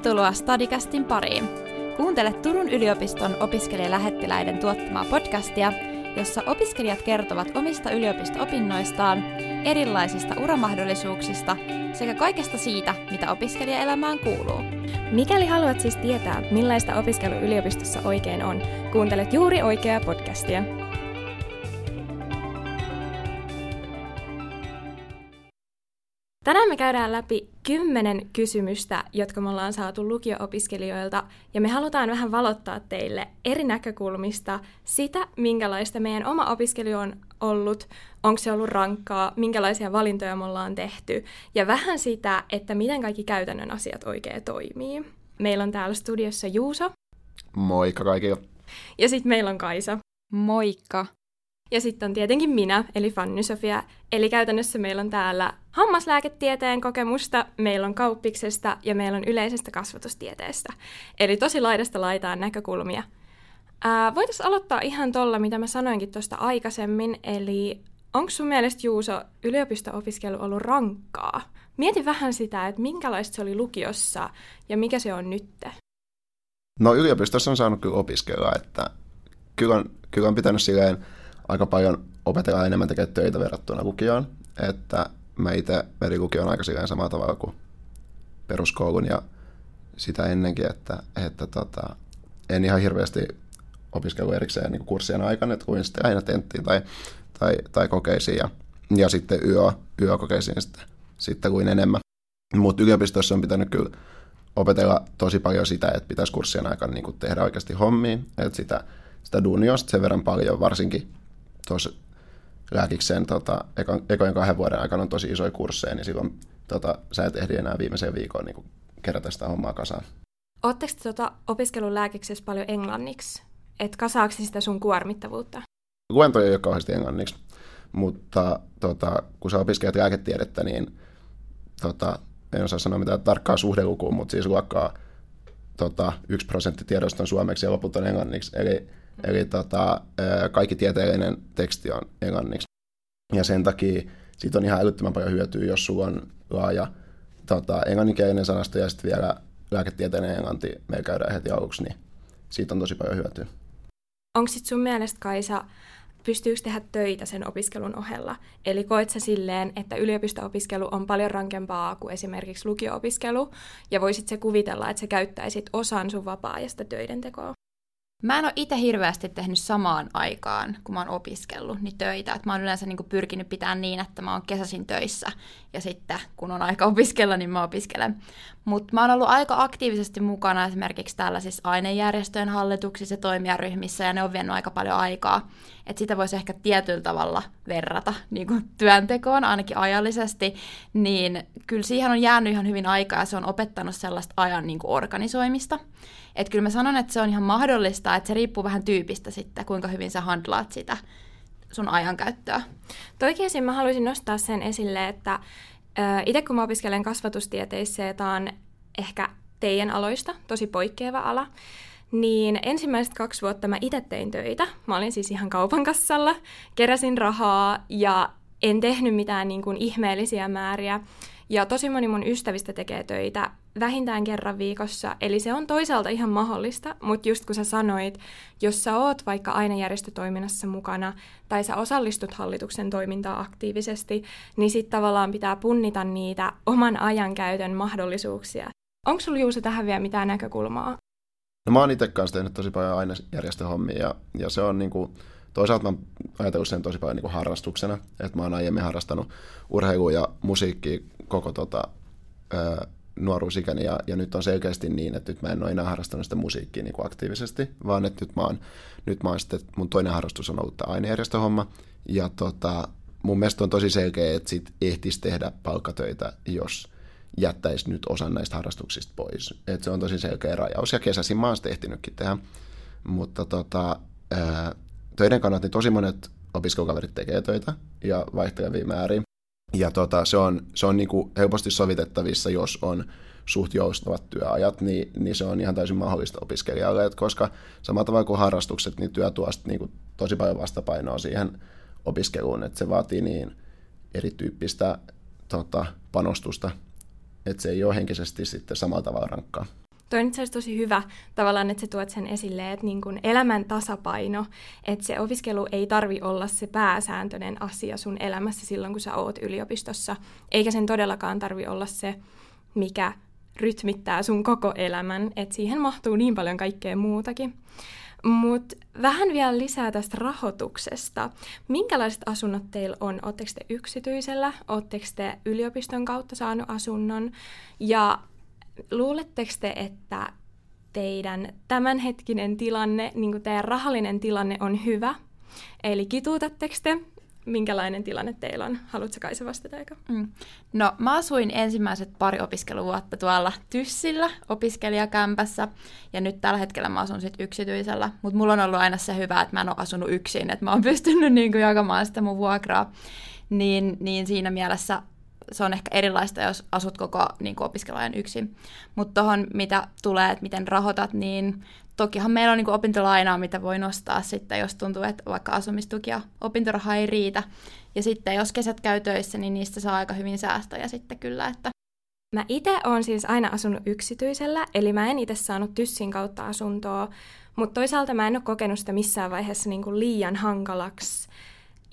Tervetuloa Stadicastin pariin. Kuuntele Turun yliopiston opiskelijalähettiläiden tuottamaa podcastia, jossa opiskelijat kertovat omista yliopisto-opinnoistaan, erilaisista uramahdollisuuksista sekä kaikesta siitä, mitä opiskelijaelämään kuuluu. Mikäli haluat siis tietää, millaista opiskelu yliopistossa oikein on, kuuntelet juuri oikeaa podcastia. Tänään me käydään läpi kymmenen kysymystä, jotka me ollaan saatu lukio-opiskelijoilta, ja me halutaan vähän valottaa teille eri näkökulmista sitä, minkälaista meidän oma opiskelu on ollut, onko se ollut rankkaa, minkälaisia valintoja me ollaan tehty, ja vähän sitä, että miten kaikki käytännön asiat oikein toimii. Meillä on täällä studiossa Juuso. Moikka kaikille. Ja sitten meillä on Kaisa. Moikka. Ja sitten on tietenkin minä, eli Fanny Sofia. Eli käytännössä meillä on täällä hammaslääketieteen kokemusta, meillä on kauppiksesta ja meillä on yleisestä kasvatustieteestä. Eli tosi laidasta laitaan näkökulmia. Voitaisiin aloittaa ihan tuolla, mitä mä sanoinkin tuosta aikaisemmin, eli onko sun mielestä Juuso yliopisto-opiskelu ollut rankkaa? Mieti vähän sitä, että minkälaista se oli lukiossa ja mikä se on nytte. No yliopistossa on saanut kyllä opiskella, että kyllä on, kyllä on pitänyt silleen aika paljon opetella enemmän tekemään töitä verrattuna lukioon, että mä itse vedin lukion aika silleen samalla tavalla kuin peruskoulun ja sitä ennenkin, että, että tota, en ihan hirveästi opiskellut erikseen niin kurssien aikana, että kuin sitten aina tenttiin tai, tai, tai kokeisiin ja, ja sitten yö, yökokeisiin sitten, sitten kuin enemmän. Mutta yliopistossa on pitänyt kyllä opetella tosi paljon sitä, että pitäisi kurssien aikana niin tehdä oikeasti hommia, että sitä, sitä duunia on sen verran paljon, varsinkin tuossa lääkikseen tota, eko, ekojen kahden vuoden aikana on tosi isoja kursseja, niin silloin tota, sä et ehdi enää viimeiseen viikkoon niin kerätä sitä hommaa kasaan. Oletteko tota, opiskelun lääkiksessä paljon englanniksi? Et kasaako sitä sun kuormittavuutta? Luentoja ei ole kauheasti englanniksi, mutta tota, kun sä opiskelet lääketiedettä, niin tota, en osaa sanoa mitään tarkkaa suhdelukua, mutta siis luokkaa tota, yksi prosentti tiedosta on suomeksi ja loput on englanniksi. Eli Eli tota, kaikki tieteellinen teksti on englanniksi. Ja sen takia siitä on ihan älyttömän paljon hyötyä, jos sulla on laaja tota, englanninkielinen sanasto ja sitten vielä lääketieteellinen englanti meillä käydään heti aluksi, niin siitä on tosi paljon hyötyä. Onko sitten sun mielestä, Kaisa, pystyykö tehdä töitä sen opiskelun ohella? Eli koet sä silleen, että yliopisto-opiskelu on paljon rankempaa kuin esimerkiksi lukio-opiskelu, ja voisit se kuvitella, että sä käyttäisit osan sun vapaa-ajasta töiden tekoa? Mä en ole itse hirveästi tehnyt samaan aikaan, kun mä oon opiskellut, niin töitä. Et mä oon yleensä niin pyrkinyt pitämään niin, että mä oon kesäsin töissä ja sitten kun on aika opiskella, niin mä opiskelen. Mutta mä oon ollut aika aktiivisesti mukana esimerkiksi tällaisissa ainejärjestöjen hallituksissa ja toimijaryhmissä ja ne on vienyt aika paljon aikaa. Että sitä voisi ehkä tietyllä tavalla verrata niin kuin työntekoon, ainakin ajallisesti, niin kyllä siihen on jäänyt ihan hyvin aikaa ja se on opettanut sellaista ajan niin kuin organisoimista. Että kyllä mä sanon, että se on ihan mahdollista, että se riippuu vähän tyypistä sitten, kuinka hyvin sä handlaat sitä sun ajankäyttöä. Toikin mä haluaisin nostaa sen esille, että itse kun mä opiskelen kasvatustieteissä, tämä on ehkä teidän aloista tosi poikkeava ala, niin ensimmäiset kaksi vuotta mä itse tein töitä. Mä olin siis ihan kaupan kassalla, keräsin rahaa ja en tehnyt mitään niin kuin ihmeellisiä määriä. Ja tosi moni mun ystävistä tekee töitä vähintään kerran viikossa, eli se on toisaalta ihan mahdollista, mutta just kun sä sanoit, jos sä oot vaikka aina järjestötoiminnassa mukana tai sä osallistut hallituksen toimintaan aktiivisesti, niin sitten tavallaan pitää punnita niitä oman ajankäytön mahdollisuuksia. Onko sulla Juuso tähän vielä mitään näkökulmaa? No mä oon itse kanssa tehnyt tosi paljon aina järjestöhommia ja, ja se on niinku, toisaalta mä ajatellut sen tosi paljon niinku harrastuksena, että mä oon aiemmin harrastanut urheilua ja musiikkia koko tota, nuoruusikäni ja, ja nyt on selkeästi niin, että nyt mä en ole enää harrastanut sitä musiikkia niin kuin aktiivisesti, vaan että nyt mä oon, nyt mä oon sitten, mun toinen harrastus on ollut tämä ainejärjestöhomma ja tota, mun mielestä on tosi selkeä, että sit ehtisi tehdä palkkatöitä, jos jättäisi nyt osan näistä harrastuksista pois. Et se on tosi selkeä rajaus ja kesäisin mä oon sitten ehtinytkin tehdä, mutta tota, ää, töiden kannalta niin tosi monet opiskelukaverit tekee töitä ja vaihtelevia määriä. Ja tota, se on, se on niinku helposti sovitettavissa, jos on suht joustavat työajat, niin, niin se on ihan täysin mahdollista opiskelijalle, Et koska samalla tavalla kuin harrastukset, niin työ tuo niinku tosi paljon vastapainoa siihen opiskeluun, että se vaatii niin erityyppistä tota, panostusta, että se ei ole henkisesti sitten samalla tavalla rankkaa. Toi itse asiassa tosi hyvä tavallaan, että sä tuot sen esille, että niin kun elämän tasapaino, että se opiskelu ei tarvi olla se pääsääntöinen asia sun elämässä silloin, kun sä oot yliopistossa, eikä sen todellakaan tarvi olla se, mikä rytmittää sun koko elämän, että siihen mahtuu niin paljon kaikkea muutakin. Mutta vähän vielä lisää tästä rahoituksesta. Minkälaiset asunnot teillä on? Oletteko te yksityisellä? Oletteko te yliopiston kautta saanut asunnon? Ja luuletteko te, että teidän tämänhetkinen tilanne, niin kuin teidän rahallinen tilanne on hyvä? Eli kituutatteko te minkälainen tilanne teillä on? Haluatko Kaisa vastata eka? Mm. No mä asuin ensimmäiset pari opiskeluvuotta tuolla Tyssillä opiskelijakämpässä ja nyt tällä hetkellä mä asun sitten yksityisellä, mutta mulla on ollut aina se hyvä, että mä en ole asunut yksin, että mä oon pystynyt niin kuin jakamaan sitä mun vuokraa, niin, niin siinä mielessä se on ehkä erilaista, jos asut koko niin kuin opiskeluajan yksin. Mutta tuohon, mitä tulee, että miten rahoitat, niin tokihan meillä on niin kuin opintolainaa, mitä voi nostaa sitten, jos tuntuu, että vaikka asumistuki ja opintoraha ei riitä. Ja sitten jos kesät käy töissä, niin niistä saa aika hyvin säästöjä sitten kyllä. Että... Mä itse olen siis aina asunut yksityisellä, eli mä en itse saanut Tyssin kautta asuntoa, mutta toisaalta mä en ole kokenut sitä missään vaiheessa niin kuin liian hankalaksi.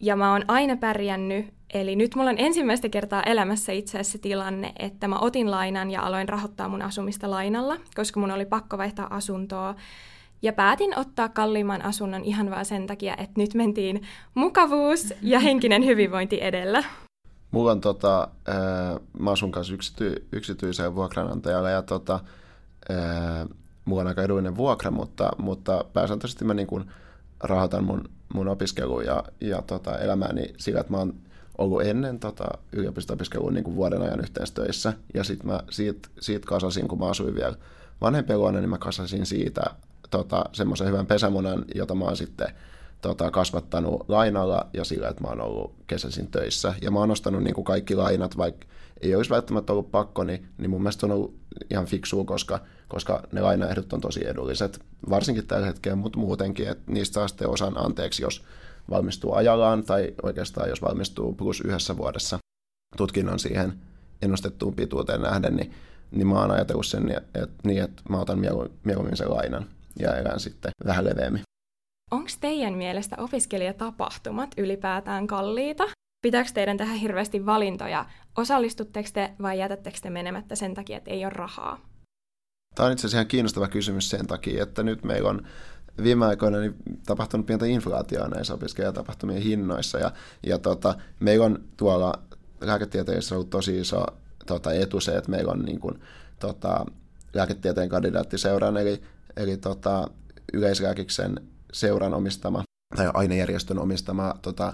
Ja mä oon aina pärjännyt, eli nyt mulla on ensimmäistä kertaa elämässä itse asiassa tilanne, että mä otin lainan ja aloin rahoittaa mun asumista lainalla, koska mun oli pakko vaihtaa asuntoa. Ja päätin ottaa kalliimman asunnon ihan vaan sen takia, että nyt mentiin mukavuus ja henkinen hyvinvointi edellä. Mulla on tota, ää, mä asun kanssa yksity, yksityiseen vuokranantajalle ja tota, ää, mulla on aika edullinen vuokra, mutta, mutta pääsääntöisesti mä niin kuin rahoitan mun, mun opiskelua ja, ja tota, elämääni sillä, että mä oon ollut ennen tota, yliopisto-opiskelua niin kuin vuoden ajan yhteistöissä ja sitten mä siitä, siitä kasasin, kun mä asuin vielä vanhempien luona, niin mä kasasin siitä tota, semmoisen hyvän pesämunan, jota mä oon sitten tota, kasvattanut lainalla ja sillä, että mä oon ollut kesäisin töissä. Ja mä oon ostanut niin kuin kaikki lainat, vaikka ei olisi välttämättä ollut pakko, niin, niin mun mielestä on ollut ihan fiksua, koska, koska ne lainaehdot on tosi edulliset, varsinkin tällä hetkellä, mutta muutenkin, että niistä saa sitten osan anteeksi, jos valmistuu ajallaan tai oikeastaan jos valmistuu plus yhdessä vuodessa tutkinnon siihen ennustettuun pituuteen nähden, niin, niin mä oon ajatellut sen että, niin, että mä otan mieluummin sen lainan ja elän sitten vähän leveämmin. Onko teidän mielestä opiskelijatapahtumat ylipäätään kalliita? Pitääkö teidän tehdä hirveästi valintoja? Osallistutteko te vai jätättekö te menemättä sen takia, että ei ole rahaa? Tämä on itse asiassa ihan kiinnostava kysymys sen takia, että nyt meillä on viime aikoina niin tapahtunut pientä inflaatioa näissä opiskelijatapahtumien hinnoissa. Ja, ja tota, meillä on tuolla lääketieteessä ollut tosi iso tota, etu se, että meillä on niin kuin, tota, lääketieteen kandidaattiseuran, eli eli tota, yleislääkiksen seuran omistama tai ainejärjestön omistama tota,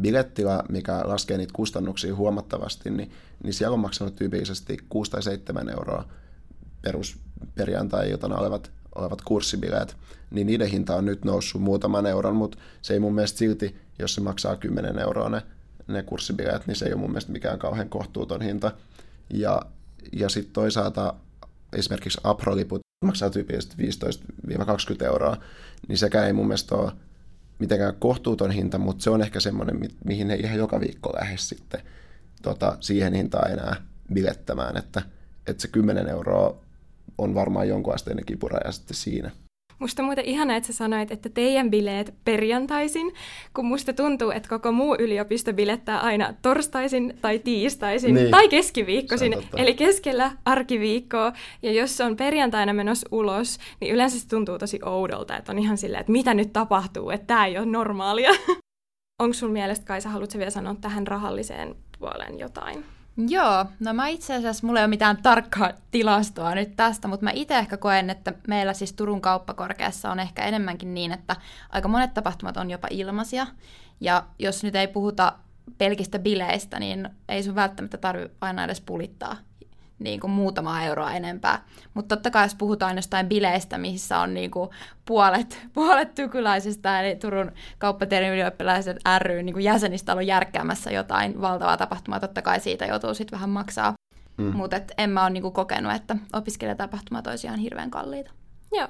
bilettila, mikä laskee niitä kustannuksia huomattavasti, niin, niin siellä on maksanut tyypillisesti 6 tai 7 euroa perusperjantai-iltana olevat, olevat kurssibileet, niin niiden hinta on nyt noussut muutaman euron, mutta se ei mun mielestä silti, jos se maksaa 10 euroa ne, ne kurssibileet, niin se ei ole mun mielestä mikään kauhean kohtuuton hinta. Ja, ja sitten toisaalta esimerkiksi Apro-liput maksaa tyypillisesti 15-20 euroa, niin sekään ei mun mielestä ole mitenkään kohtuuton hinta, mutta se on ehkä semmoinen, mi- mihin ei ihan joka viikko lähde sitten tota, siihen hintaan enää bilettämään, että, että se 10 euroa on varmaan jonkun asteinen kipuraja sitten siinä. Musta on muuten ihana, että sä sanoit, että teidän bileet perjantaisin, kun musta tuntuu, että koko muu yliopisto bilettää aina torstaisin tai tiistaisin niin. tai keskiviikkoisin, eli keskellä arkiviikkoa. Ja jos se on perjantaina menossa ulos, niin yleensä se tuntuu tosi oudolta, että on ihan silleen, että mitä nyt tapahtuu, että tämä ei ole normaalia. Onko sun mielestä, Kaisa, haluatko vielä sanoa tähän rahalliseen puoleen jotain? Joo, no mä itse asiassa, mulla ei ole mitään tarkkaa tilastoa nyt tästä, mutta mä itse ehkä koen, että meillä siis Turun kauppakorkeassa on ehkä enemmänkin niin, että aika monet tapahtumat on jopa ilmaisia. Ja jos nyt ei puhuta pelkistä bileistä, niin ei sun välttämättä tarvitse aina edes pulittaa niin kuin muutama euroa enempää. Mutta totta kai jos puhutaan jostain bileistä, missä on niin kuin puolet, puolet tykyläisistä, eli Turun kauppateiden ylioppilaiset ry niin kuin jäsenistä on järkkäämässä jotain valtavaa tapahtumaa, totta kai siitä joutuu sitten vähän maksaa. Mm. Mutta en mä ole niin kuin kokenut, että opiskelijatapahtumat olisi ihan hirveän kalliita. Joo.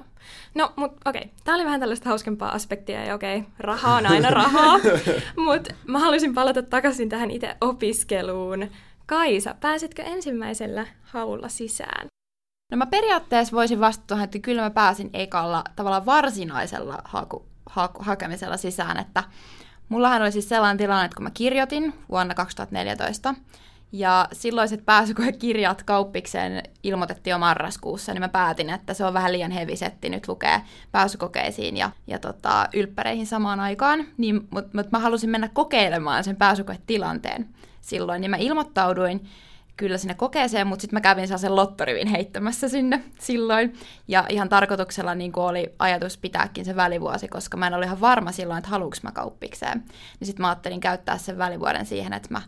No, mutta okei. Okay. Tämä oli vähän tällaista hauskempaa aspektia, ja okei, okay, raha on aina rahaa. mutta mä haluaisin palata takaisin tähän itse opiskeluun. Kaisa, pääsitkö ensimmäisellä haulla sisään? No mä periaatteessa voisin vastata että kyllä mä pääsin ekalla tavallaan varsinaisella haku, haku, hakemisella sisään, että mullahan oli siis sellainen tilanne, että kun mä kirjoitin vuonna 2014, ja silloiset pääsykoekirjat kauppikseen ilmoitettiin jo marraskuussa, niin mä päätin, että se on vähän liian hevisetti nyt lukea pääsykokeisiin ja, ja tota, ylppäreihin samaan aikaan. Niin, Mutta mut mä halusin mennä kokeilemaan sen pääsykoetilanteen silloin, niin mä ilmoittauduin kyllä sinne kokeeseen, mutta sitten mä kävin sen lottorivin heittämässä sinne silloin. Ja ihan tarkoituksella niin oli ajatus pitääkin se välivuosi, koska mä en ole ihan varma silloin, että haluuks mä kauppikseen. Niin sitten mä ajattelin käyttää sen välivuoden siihen, että mä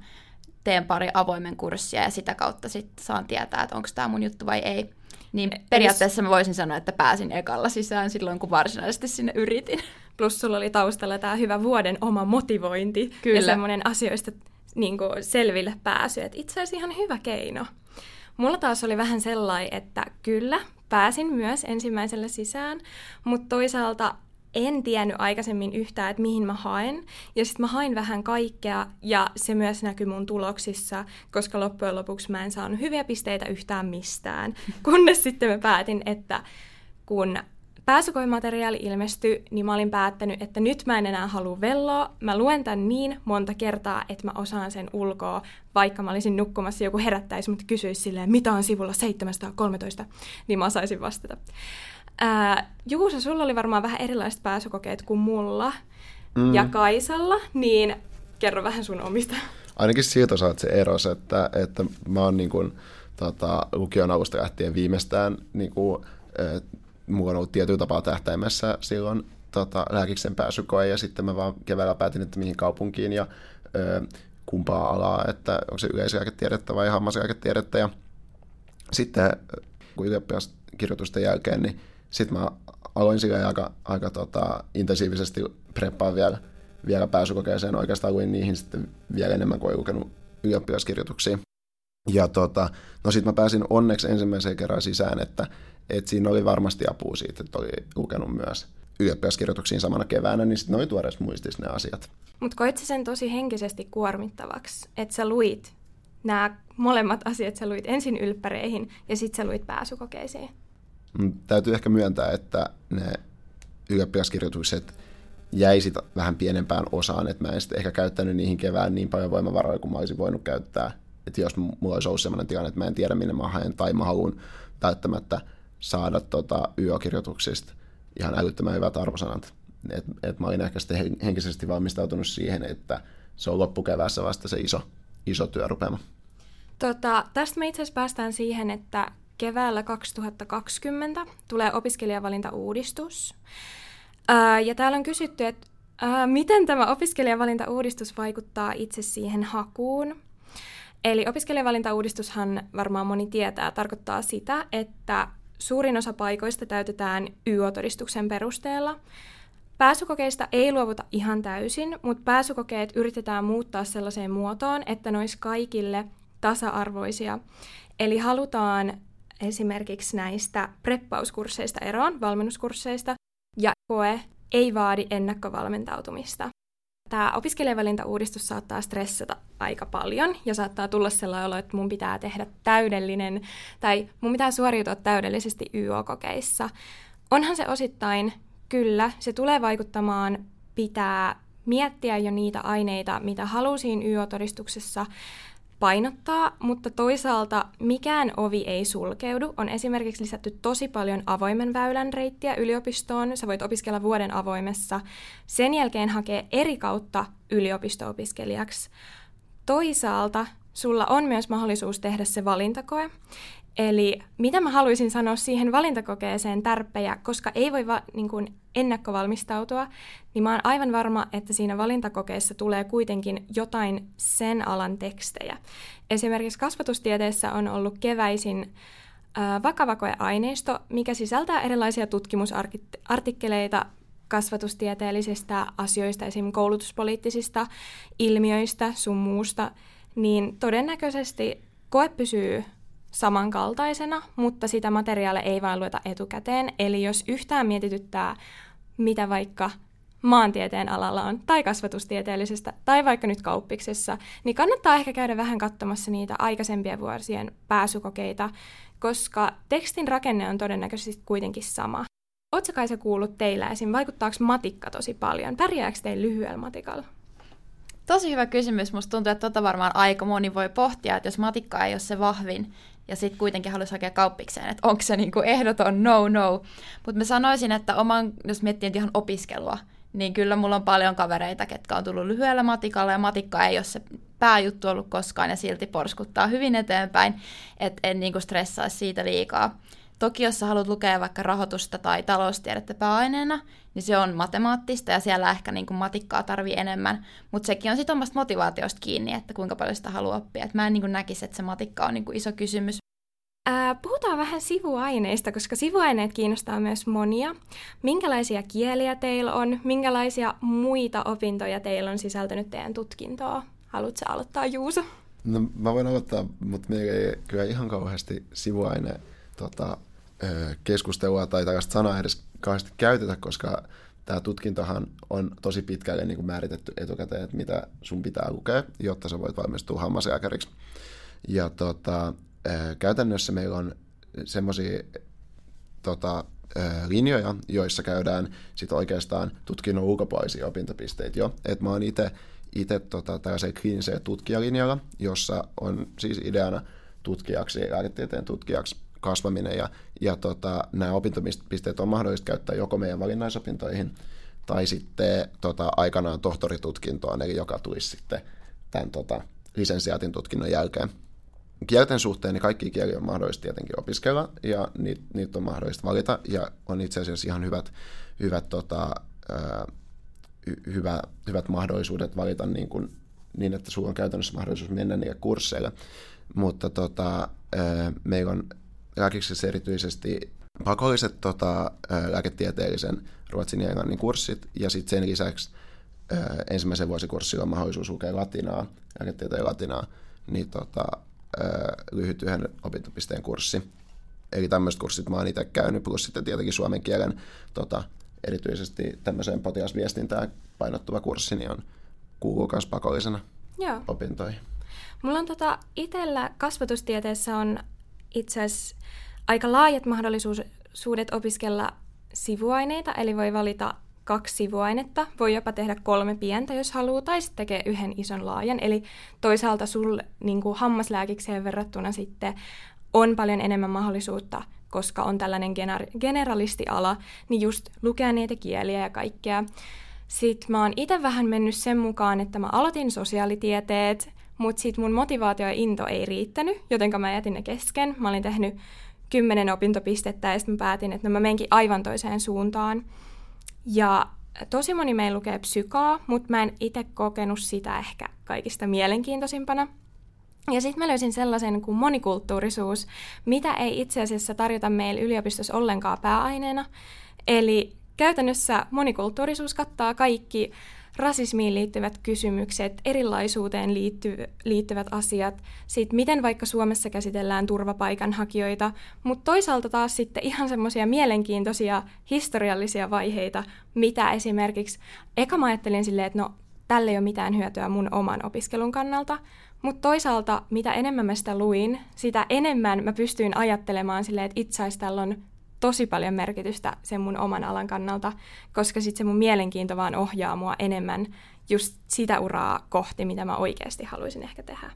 teen pari avoimen kurssia ja sitä kautta sitten saan tietää, että onko tämä mun juttu vai ei. Niin periaatteessa mä voisin sanoa, että pääsin ekalla sisään silloin, kun varsinaisesti sinne yritin. Plus sulla oli taustalla tämä hyvä vuoden oma motivointi Kyllä. ja semmoinen asioista niin kuin selville pääsy, että itse asiassa ihan hyvä keino. Mulla taas oli vähän sellainen, että kyllä, pääsin myös ensimmäisellä sisään, mutta toisaalta en tiennyt aikaisemmin yhtään, että mihin mä haen. Ja sitten mä hain vähän kaikkea, ja se myös näkyy mun tuloksissa, koska loppujen lopuksi mä en saanut hyviä pisteitä yhtään mistään. Kunnes sitten mä päätin, että kun pääsykoemateriaali ilmestyi, niin mä olin päättänyt, että nyt mä en enää halua velloa. Mä luen tän niin monta kertaa, että mä osaan sen ulkoa, vaikka mä olisin nukkumassa, joku herättäisi, mutta kysyisi silleen, mitä on sivulla 713, niin mä osaisin vastata. Ää, Juusa, sulla oli varmaan vähän erilaiset pääsykokeet kuin mulla mm. ja Kaisalla, niin kerro vähän sun omista. Ainakin siitä saat se eros, että, että mä oon niin kuin, tota, lukion alusta lähtien viimeistään niin kuin, mulla on ollut tietyllä tapaa tähtäimessä silloin tota, lääkiksen pääsykoe ja sitten mä vaan keväällä päätin, että mihin kaupunkiin ja ö, kumpaa alaa, että onko se yleislääketiedettä vai hammaslääketiedettä ja sitten kun ylioppilaskirjoitusten jälkeen, niin sitten mä aloin sillä aika, aika tota, intensiivisesti preppaa vielä, vielä pääsykokeeseen. Oikeastaan luin niihin sitten vielä enemmän kuin lukenut ylioppilaskirjoituksia. Ja tota, no sitten mä pääsin onneksi ensimmäisen kerran sisään, että, että siinä oli varmasti apua siitä, että oli lukenut myös ylioppilaskirjoituksiin samana keväänä, niin sitten oli tuoreessa muistissa ne asiat. Mutta koit sen tosi henkisesti kuormittavaksi, että sä luit nämä molemmat asiat, sä luit ensin ylppäreihin ja sitten sä luit pääsykokeisiin? Täytyy ehkä myöntää, että ne ylioppilaskirjoitukset jäi vähän pienempään osaan, että mä en sitten ehkä käyttänyt niihin kevään niin paljon voimavaroja kuin mä olisin voinut käyttää. Että jos mulla olisi ollut sellainen tilanne, että mä en tiedä minne mä haen tai mä haluan välttämättä saada tota YÖ-kirjoituksista ihan älyttömän hyvät arvosanat. Et, et mä olin ehkä sitten henkisesti valmistautunut siihen, että se on loppukeväässä vasta se iso, iso työrupeama. Tota, tästä me itse asiassa päästään siihen, että keväällä 2020 tulee opiskelijavalintauudistus. Ää, ja täällä on kysytty, että ää, miten tämä opiskelijavalintauudistus vaikuttaa itse siihen hakuun. Eli opiskelijavalintauudistushan varmaan moni tietää, tarkoittaa sitä, että suurin osa paikoista täytetään YO-todistuksen perusteella. Pääsykokeista ei luovuta ihan täysin, mutta pääsykokeet yritetään muuttaa sellaiseen muotoon, että ne olisi kaikille tasa-arvoisia. Eli halutaan esimerkiksi näistä preppauskursseista eroon, valmennuskursseista, ja koe ei vaadi ennakkovalmentautumista. Tämä opiskelijavalintauudistus saattaa stressata aika paljon ja saattaa tulla sellainen olo, että mun pitää tehdä täydellinen tai mun pitää suoriutua täydellisesti YO-kokeissa. Onhan se osittain, kyllä, se tulee vaikuttamaan, pitää miettiä jo niitä aineita, mitä halusin YO-todistuksessa painottaa, mutta toisaalta mikään ovi ei sulkeudu. On esimerkiksi lisätty tosi paljon avoimen väylän reittiä yliopistoon. Sä voit opiskella vuoden avoimessa. Sen jälkeen hakee eri kautta yliopisto-opiskelijaksi. Toisaalta sulla on myös mahdollisuus tehdä se valintakoe. Eli mitä mä haluaisin sanoa siihen valintakokeeseen tärppejä, koska ei voi va, niin kuin ennakkovalmistautua, niin mä oon aivan varma, että siinä valintakokeessa tulee kuitenkin jotain sen alan tekstejä. Esimerkiksi kasvatustieteessä on ollut keväisin vakavakoeaineisto, mikä sisältää erilaisia tutkimusartikkeleita kasvatustieteellisistä asioista, esimerkiksi koulutuspoliittisista ilmiöistä, sun muusta, niin todennäköisesti koe pysyy samankaltaisena, mutta sitä materiaalia ei vain lueta etukäteen. Eli jos yhtään mietityttää, mitä vaikka maantieteen alalla on, tai kasvatustieteellisestä, tai vaikka nyt kauppiksessa, niin kannattaa ehkä käydä vähän katsomassa niitä aikaisempien vuosien pääsykokeita, koska tekstin rakenne on todennäköisesti kuitenkin sama. Oletko kai se kuullut teillä esim. Vaikuttaako matikka tosi paljon? Pärjääkö teillä lyhyellä matikalla? Tosi hyvä kysymys. Musta tuntuu, että tota varmaan aika moni voi pohtia, että jos matikka ei ole se vahvin, ja sitten kuitenkin haluaisi hakea kauppikseen, että onko se niinku ehdoton no no. Mutta mä sanoisin, että oman, jos miettii ihan opiskelua, niin kyllä mulla on paljon kavereita, ketkä on tullut lyhyellä matikalla, ja matikka ei ole se pääjuttu ollut koskaan, ja silti porskuttaa hyvin eteenpäin, että en niinku stressaisi siitä liikaa. Toki jos sä haluat lukea vaikka rahoitusta tai taloustiedettä pääaineena, niin se on matemaattista ja siellä ehkä niin kuin matikkaa tarvii enemmän, mutta sekin on sitten omasta motivaatiosta kiinni, että kuinka paljon sitä haluaa oppia. Et mä en niin kuin näkisi, että se matikka on niin kuin iso kysymys. Ää, puhutaan vähän sivuaineista, koska sivuaineet kiinnostaa myös monia. Minkälaisia kieliä teillä on? Minkälaisia muita opintoja teillä on sisältänyt teidän tutkintoa? Haluatko aloittaa, Juuso? No, mä voin aloittaa, mutta meillä ei kyllä ihan kauheasti sivuaine tota, keskustelua tai tällaista sanaa edes kauheasti käytetä, koska tämä tutkintohan on tosi pitkälle niin kuin määritetty etukäteen, että mitä sun pitää lukea, jotta sä voit valmistua hammaslääkäriksi. Ja tota, käytännössä meillä on semmoisia tota, linjoja, joissa käydään sit oikeastaan tutkinnon ulkopuolisia opintopisteitä jo. Et mä oon itse itse tota, tällaisella kliinisellä tutkijalinjalla, jossa on siis ideana tutkijaksi, lääketieteen tutkijaksi kasvaminen ja, ja tota, nämä opintopisteet on mahdollista käyttää joko meidän valinnaisopintoihin tai sitten tota, aikanaan tohtoritutkintoon, eli joka tulisi sitten tämän tota, lisensiaatin tutkinnon jälkeen. Kielten suhteen niin kaikki kieli on mahdollista tietenkin opiskella ja niitä, niitä on mahdollista valita ja on itse asiassa ihan hyvät, hyvät, tota, hyvä, hyvät mahdollisuudet valita niin, kuin, niin, että sulla on käytännössä mahdollisuus mennä niille kursseille. Mutta tota, meillä on lääkiksessä erityisesti pakolliset tota, lääketieteellisen ruotsin ja englannin kurssit, ja sitten sen lisäksi ensimmäisen vuosikurssilla on mahdollisuus lukea latinaa, lääketieteen latinaa, niin tota, lyhyt yhden opintopisteen kurssi. Eli tämmöiset kurssit mä oon itse käynyt, plus sitten tietenkin suomen kielen tota, erityisesti tämmöiseen potilasviestintään painottuva kurssi, niin on kuuluu myös pakollisena Joo. opintoihin. Mulla on tota, itsellä kasvatustieteessä on itse asiassa aika laajat mahdollisuudet opiskella sivuaineita, eli voi valita kaksi sivuainetta, voi jopa tehdä kolme pientä, jos haluaa, tai sitten tekee yhden ison laajan. Eli toisaalta sulle niin kuin hammaslääkikseen verrattuna sitten on paljon enemmän mahdollisuutta, koska on tällainen gener- generalistiala, niin just lukea niitä kieliä ja kaikkea. Sitten mä oon itse vähän mennyt sen mukaan, että mä aloitin sosiaalitieteet, mutta sitten mun motivaatio ja into ei riittänyt, jotenka mä jätin ne kesken. Mä olin tehnyt kymmenen opintopistettä ja sitten mä päätin, että no mä menkin aivan toiseen suuntaan. Ja tosi moni meillä lukee psykaa, mutta mä en itse kokenut sitä ehkä kaikista mielenkiintoisimpana. Ja sitten mä löysin sellaisen kuin monikulttuurisuus, mitä ei itse asiassa tarjota meillä yliopistossa ollenkaan pääaineena. Eli käytännössä monikulttuurisuus kattaa kaikki rasismiin liittyvät kysymykset, erilaisuuteen liitty, liittyvät asiat, siitä miten vaikka Suomessa käsitellään turvapaikanhakijoita, mutta toisaalta taas sitten ihan semmoisia mielenkiintoisia historiallisia vaiheita, mitä esimerkiksi, eka mä ajattelin silleen, että no tälle ei ole mitään hyötyä mun oman opiskelun kannalta, mutta toisaalta mitä enemmän mä sitä luin, sitä enemmän mä pystyin ajattelemaan silleen, että itse asiassa tällä on tosi paljon merkitystä sen mun oman alan kannalta, koska sitten se mun mielenkiinto vaan ohjaa mua enemmän just sitä uraa kohti, mitä mä oikeasti haluaisin ehkä tehdä.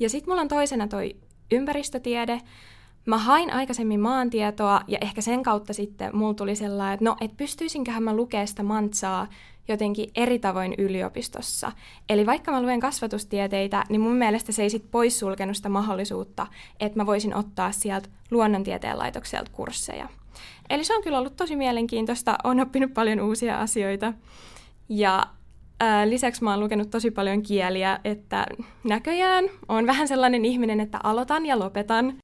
Ja sitten mulla on toisena toi ympäristötiede. Mä hain aikaisemmin maantietoa ja ehkä sen kautta sitten mulla tuli sellainen, että no, et pystyisinköhän mä lukea sitä mantsaa jotenkin eri tavoin yliopistossa. Eli vaikka mä luen kasvatustieteitä, niin mun mielestä se ei sit poissulkenut sitä mahdollisuutta, että mä voisin ottaa sieltä luonnontieteen laitokselta kursseja. Eli se on kyllä ollut tosi mielenkiintoista, on oppinut paljon uusia asioita. Ja lisäksi mä oon lukenut tosi paljon kieliä, että näköjään on vähän sellainen ihminen, että aloitan ja lopetan.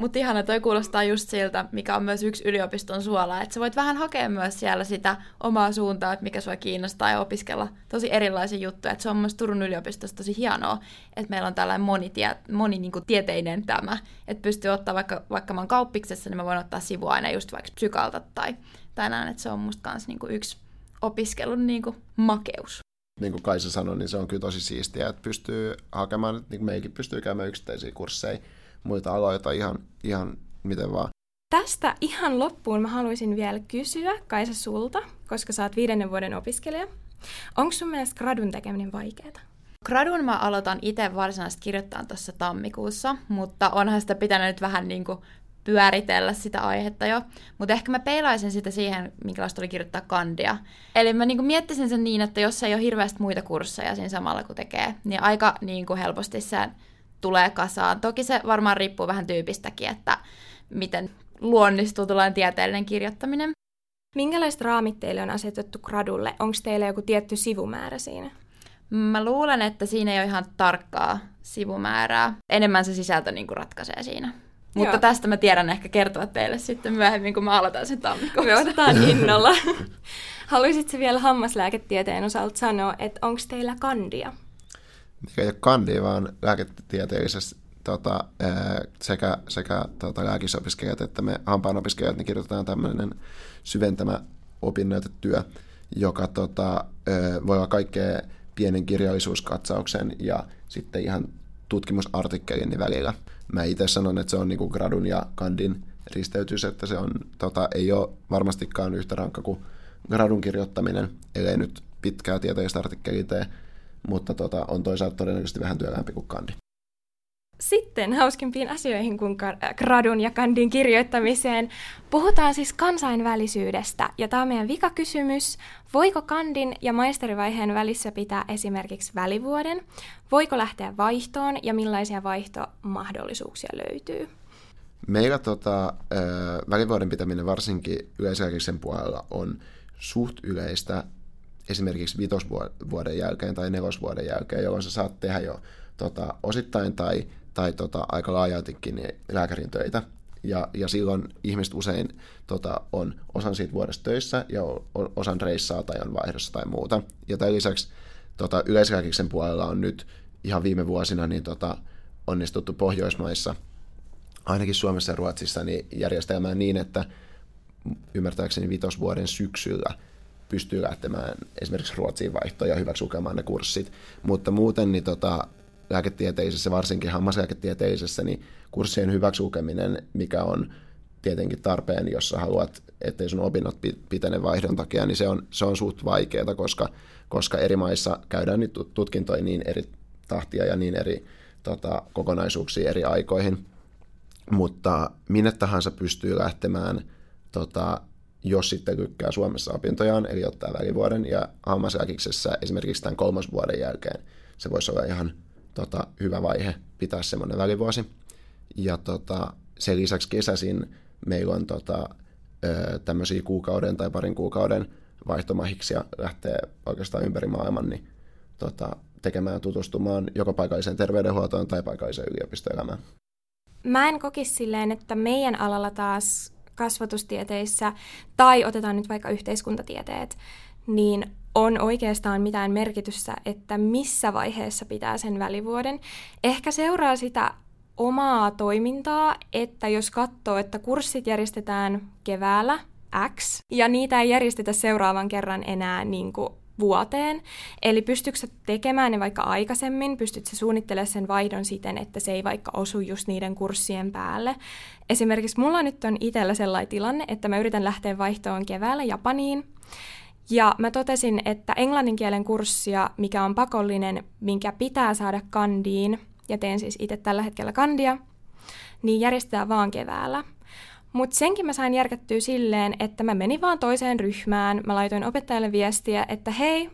Mutta ihana, toi kuulostaa just siltä, mikä on myös yksi yliopiston suola, että sä voit vähän hakea myös siellä sitä omaa suuntaa, että mikä sua kiinnostaa ja opiskella tosi erilaisia juttuja. Että se on myös Turun yliopistossa tosi hienoa, että meillä on tällainen monitie, moni niin kuin tieteinen tämä, että pystyy ottaa vaikka, vaikka mä oon kauppiksessa, niin mä voin ottaa sivuaina just vaikka psykalta tai, näin, että se on musta kanssa niin kuin yksi opiskelun niin kuin makeus. Niin kuin Kaisa sanoi, niin se on kyllä tosi siistiä, että pystyy hakemaan, niin meikin pystyy käymään yksittäisiä kursseja muita aloita ihan, ihan miten vaan. Tästä ihan loppuun mä haluaisin vielä kysyä Kaisa sulta, koska sä oot viidennen vuoden opiskelija. Onko sun mielestä gradun tekeminen vaikeaa? Gradun mä aloitan itse varsinaisesti kirjoittaa tuossa tammikuussa, mutta onhan sitä pitänyt nyt vähän niin kuin pyöritellä sitä aihetta jo. Mutta ehkä mä peilaisin sitä siihen, minkälaista oli kirjoittaa kandia. Eli mä niinku miettisin sen niin, että jos ei ole hirveästi muita kursseja siinä samalla kun tekee, niin aika niinku helposti se tulee kasaan. Toki se varmaan riippuu vähän tyypistäkin, että miten luonnistuu tällainen tieteellinen kirjoittaminen. Minkälaiset raamit teille on asetettu gradulle? Onko teillä joku tietty sivumäärä siinä? Mä luulen, että siinä ei ole ihan tarkkaa sivumäärää. Enemmän se sisältö niin kuin ratkaisee siinä. Mutta Joo. tästä mä tiedän ehkä kertoa teille sitten myöhemmin, kun mä aloitan sen tammikuussa. Me otetaan innolla. Haluaisitko vielä hammaslääketieteen osalta sanoa, että onko teillä kandia? Mikä ei ole kandia, vaan lääketieteellisessä tota, sekä, sekä tota, lääkisopiskelijat että me hampaanopiskelijat, niin kirjoitetaan tämmöinen syventämä opinnäytetyö, joka tota, voi olla kaikkea pienen kirjallisuuskatsauksen ja sitten ihan tutkimusartikkelin välillä. Mä itse sanon, että se on niinku gradun ja kandin risteytys, että se on, tota, ei ole varmastikaan yhtä rankka kuin gradun kirjoittaminen, ellei nyt pitkää tieteellistä artikkelia tee, mutta tota, on toisaalta todennäköisesti vähän työlämpi kuin kandi. Sitten hauskimpiin asioihin kuin gradun ja kandin kirjoittamiseen. Puhutaan siis kansainvälisyydestä, ja tämä on meidän vikakysymys. Voiko kandin ja maisterivaiheen välissä pitää esimerkiksi välivuoden? Voiko lähteä vaihtoon, ja millaisia vaihtomahdollisuuksia löytyy? Meillä tota, välivuoden pitäminen varsinkin yleisjärjestyksen puolella on suht yleistä esimerkiksi vitosvuoden jälkeen tai nelosvuoden jälkeen, jolloin sä saat tehdä jo tota, osittain tai tai tota, aika laajaltikin niin lääkärin töitä. Ja, ja silloin ihmiset usein tota, on osan siitä vuodesta töissä ja osan reissaa tai on vaihdossa tai muuta. Ja tämän lisäksi tota, yleislääkiksen puolella on nyt ihan viime vuosina niin, tota, onnistuttu Pohjoismaissa, ainakin Suomessa ja Ruotsissa, niin järjestelmään niin, että ymmärtääkseni vitosvuoden syksyllä pystyy lähtemään esimerkiksi Ruotsiin vaihtoon ja hyväksi lukemaan ne kurssit. Mutta muuten niin tota, lääketieteisessä, varsinkin hammaslääketieteisessä, niin kurssien hyväksukeminen, mikä on tietenkin tarpeen, jos sä haluat, ettei sun opinnot pitene vaihdon takia, niin se on, se on suht vaikeaa, koska, koska eri maissa käydään nyt tutkintoja niin eri tahtia ja niin eri tota, kokonaisuuksia eri aikoihin. Mutta minne tahansa pystyy lähtemään, tota, jos sitten lykkää Suomessa opintojaan, eli ottaa välivuoden, ja hammaslääkiksessä esimerkiksi tämän kolmas vuoden jälkeen se voisi olla ihan tota, hyvä vaihe pitää semmoinen välivuosi. Ja tota, sen lisäksi kesäisin meillä on tota, tämmöisiä kuukauden tai parin kuukauden vaihtomahiksia lähtee oikeastaan ympäri maailman niin, tota, tekemään tutustumaan joko paikalliseen terveydenhuoltoon tai paikalliseen yliopistoelämään. Mä en kokisi silleen, että meidän alalla taas kasvatustieteissä, tai otetaan nyt vaikka yhteiskuntatieteet, niin on oikeastaan mitään merkitystä, että missä vaiheessa pitää sen välivuoden. Ehkä seuraa sitä omaa toimintaa, että jos katsoo, että kurssit järjestetään keväällä X, ja niitä ei järjestetä seuraavan kerran enää niin kuin vuoteen. Eli pystytkö tekemään ne vaikka aikaisemmin, pystytkö suunnittelemaan sen vaihdon siten, että se ei vaikka osu just niiden kurssien päälle. Esimerkiksi mulla nyt on itsellä sellainen tilanne, että mä yritän lähteä vaihtoon keväällä Japaniin, ja mä totesin, että englannin kielen kurssia, mikä on pakollinen, minkä pitää saada kandiin, ja teen siis itse tällä hetkellä kandia, niin järjestetään vaan keväällä. Mutta senkin mä sain järkättyä silleen, että mä menin vaan toiseen ryhmään, mä laitoin opettajalle viestiä, että hei,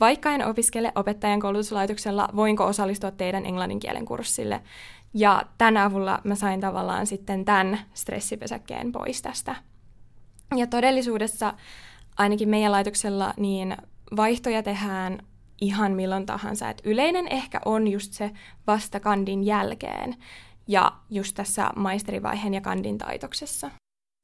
vaikka en opiskele opettajan koulutuslaitoksella, voinko osallistua teidän englannin kielen kurssille? Ja tänä avulla mä sain tavallaan sitten tämän stressipesäkkeen pois tästä. Ja todellisuudessa ainakin meidän laitoksella niin vaihtoja tehdään ihan milloin tahansa. Et yleinen ehkä on just se vasta kandin jälkeen ja just tässä maisterivaiheen ja kandin taitoksessa.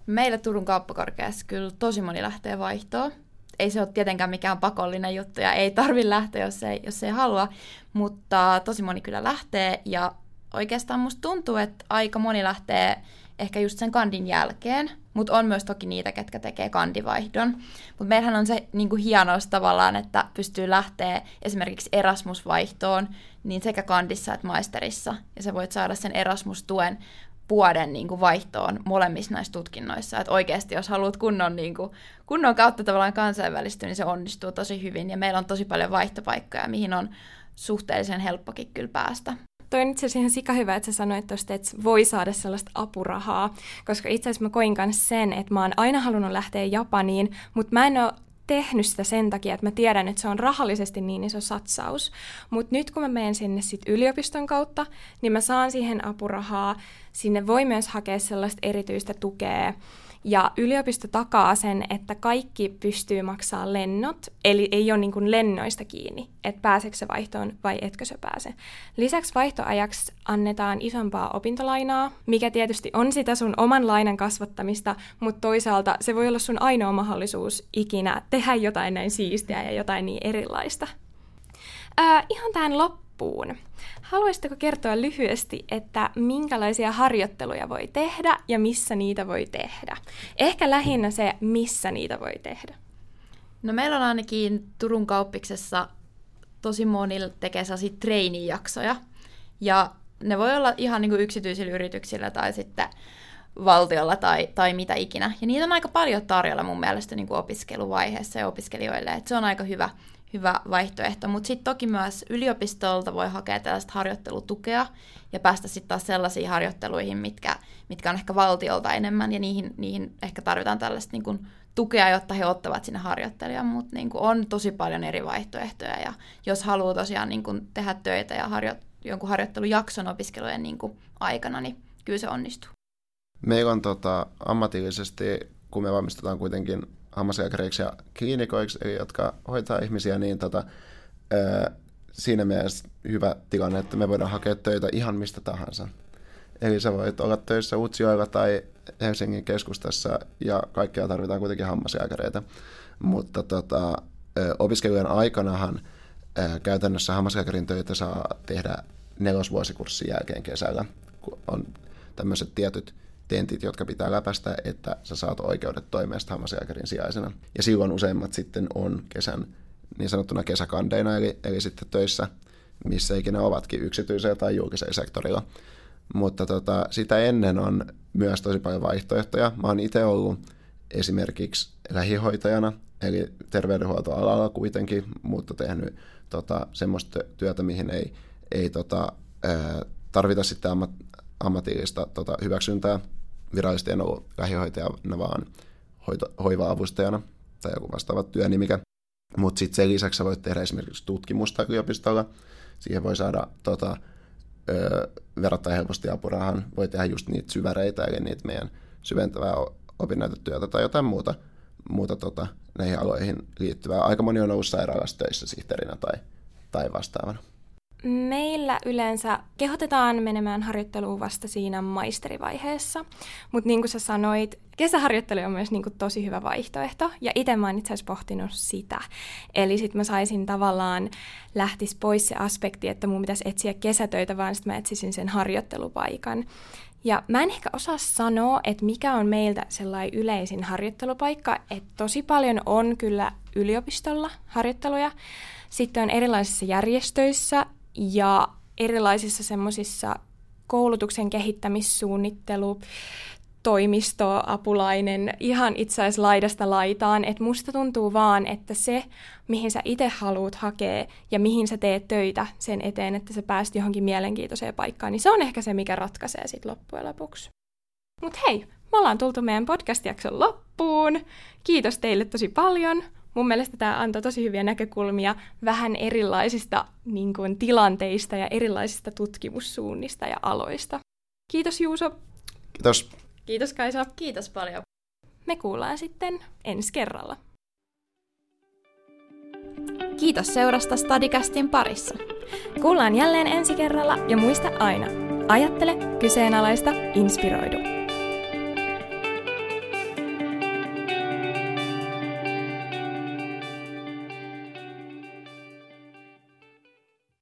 Meillä Turun kauppakorkeassa kyllä tosi moni lähtee vaihtoon. Ei se ole tietenkään mikään pakollinen juttu ja ei tarvi lähteä, jos ei, jos ei halua, mutta tosi moni kyllä lähtee ja oikeastaan musta tuntuu, että aika moni lähtee ehkä just sen kandin jälkeen, mutta on myös toki niitä, ketkä tekee kandivaihdon. Mutta meillähän on se niin kuin hienous tavallaan, että pystyy lähteä esimerkiksi Erasmus-vaihtoon niin sekä kandissa että maisterissa. Ja sä voit saada sen Erasmus-tuen vuoden niin kuin vaihtoon molemmissa näissä tutkinnoissa. Että oikeasti, jos haluat kunnon, niin kuin, kunnon kautta tavallaan kansainvälistyä, niin se onnistuu tosi hyvin. Ja meillä on tosi paljon vaihtopaikkoja, mihin on suhteellisen helppokin kyllä päästä. Toi on itse asiassa ihan sika hyvä, että sä sanoit tuosta, että voi saada sellaista apurahaa, koska itse asiassa mä koin myös sen, että mä oon aina halunnut lähteä Japaniin, mutta mä en ole tehnyt sitä sen takia, että mä tiedän, että se on rahallisesti niin iso satsaus. Mutta nyt kun mä menen sinne sit yliopiston kautta, niin mä saan siihen apurahaa. Sinne voi myös hakea sellaista erityistä tukea ja yliopisto takaa sen, että kaikki pystyy maksaa lennot, eli ei ole niin lennoista kiinni, että pääseekö se vaihtoon vai etkö se pääse. Lisäksi vaihtoajaksi annetaan isompaa opintolainaa, mikä tietysti on sitä sun oman lainan kasvattamista, mutta toisaalta se voi olla sun ainoa mahdollisuus ikinä tehdä jotain näin siistiä ja jotain niin erilaista. Ää, ihan tähän loppuun. Haluaisitteko kertoa lyhyesti, että minkälaisia harjoitteluja voi tehdä ja missä niitä voi tehdä? Ehkä lähinnä se, missä niitä voi tehdä. No meillä on ainakin Turun kauppiksessa tosi monilla tekee sellaisia treenijaksoja. Ja ne voi olla ihan niin kuin yksityisillä yrityksillä tai sitten valtiolla tai, tai mitä ikinä. Ja niitä on aika paljon tarjolla mun mielestä niin kuin opiskeluvaiheessa ja opiskelijoille. Et se on aika hyvä, hyvä vaihtoehto. Mutta sitten toki myös yliopistolta voi hakea tällaista harjoittelutukea ja päästä sitten taas sellaisiin harjoitteluihin, mitkä, mitkä on ehkä valtiolta enemmän, ja niihin, niihin ehkä tarvitaan tällaista niin kuin, tukea, jotta he ottavat sinne harjoittelijan, mutta niin on tosi paljon eri vaihtoehtoja, ja jos haluaa tosiaan niin kuin, tehdä töitä ja harjo, jonkun harjoittelujakson opiskelujen niin kuin, aikana, niin kyllä se onnistuu. Meillä on tota, ammatillisesti, kun me valmistetaan kuitenkin hammaslääkäreiksi ja kliinikoiksi, eli jotka hoitaa ihmisiä, niin tota, ää, siinä mielessä hyvä tilanne, että me voidaan hakea töitä ihan mistä tahansa. Eli sä voit olla töissä Utsjoella tai Helsingin keskustassa ja kaikkea tarvitaan kuitenkin hammaslääkäreitä. Mutta tota, opiskelujen aikanahan ää, käytännössä hammaslääkärin töitä saa tehdä nelosvuosikurssin jälkeen kesällä, kun on tämmöiset tietyt tentit, jotka pitää läpäistä, että sä saat oikeudet toimia hammaslääkärin sijaisena. Ja silloin useimmat sitten on kesän niin sanottuna kesäkandeina, eli, eli sitten töissä, missä ikinä ovatkin, yksityisellä tai julkisella sektorilla. Mutta tota, sitä ennen on myös tosi paljon vaihtoehtoja. Mä oon itse ollut esimerkiksi lähihoitajana, eli terveydenhuoltoalalla kuitenkin, mutta tehnyt tota, semmoista työtä, mihin ei, ei tota, ää, tarvita sitten ammat, ammatillista tota, hyväksyntää. Virallisesti en ollut lähihoitajana, vaan hoito, hoiva-avustajana tai joku vastaava työnimikä. Mutta sitten sen lisäksi sä voit tehdä esimerkiksi tutkimusta yliopistolla. Siihen voi saada tota, ö, verrattain helposti apurahan. Voi tehdä just niitä syväreitä, eli niitä meidän syventävää opinnäytetyötä tai jotain muuta, muuta tota, näihin aloihin liittyvää. Aika moni on ollut sairaalassa töissä sihteerinä tai, tai vastaavana. Meillä yleensä kehotetaan menemään harjoitteluun vasta siinä maisterivaiheessa, mutta niin kuin sä sanoit, kesäharjoittelu on myös niin kuin tosi hyvä vaihtoehto, ja itse mä oon itse asiassa pohtinut sitä. Eli sitten mä saisin tavallaan, lähtis pois se aspekti, että mun pitäisi etsiä kesätöitä, vaan sitten mä etsisin sen harjoittelupaikan. Ja mä en ehkä osaa sanoa, että mikä on meiltä sellainen yleisin harjoittelupaikka, että tosi paljon on kyllä yliopistolla harjoitteluja, sitten on erilaisissa järjestöissä, ja erilaisissa semmoisissa koulutuksen kehittämissuunnittelu, toimisto, apulainen, ihan itse asiassa laidasta laitaan, että musta tuntuu vaan, että se, mihin sä itse haluat hakea ja mihin sä teet töitä sen eteen, että sä pääst johonkin mielenkiintoiseen paikkaan, niin se on ehkä se, mikä ratkaisee sitten loppujen lopuksi. Mutta hei, me ollaan tultu meidän podcast-jakson loppuun. Kiitos teille tosi paljon mun mielestä tämä antoi tosi hyviä näkökulmia vähän erilaisista niin kuin, tilanteista ja erilaisista tutkimussuunnista ja aloista. Kiitos Juuso. Kiitos. Kiitos Kaisa. Kiitos paljon. Me kuullaan sitten ensi kerralla. Kiitos seurasta Stadicastin parissa. Kuullaan jälleen ensi kerralla ja muista aina, ajattele, kyseenalaista, inspiroidu.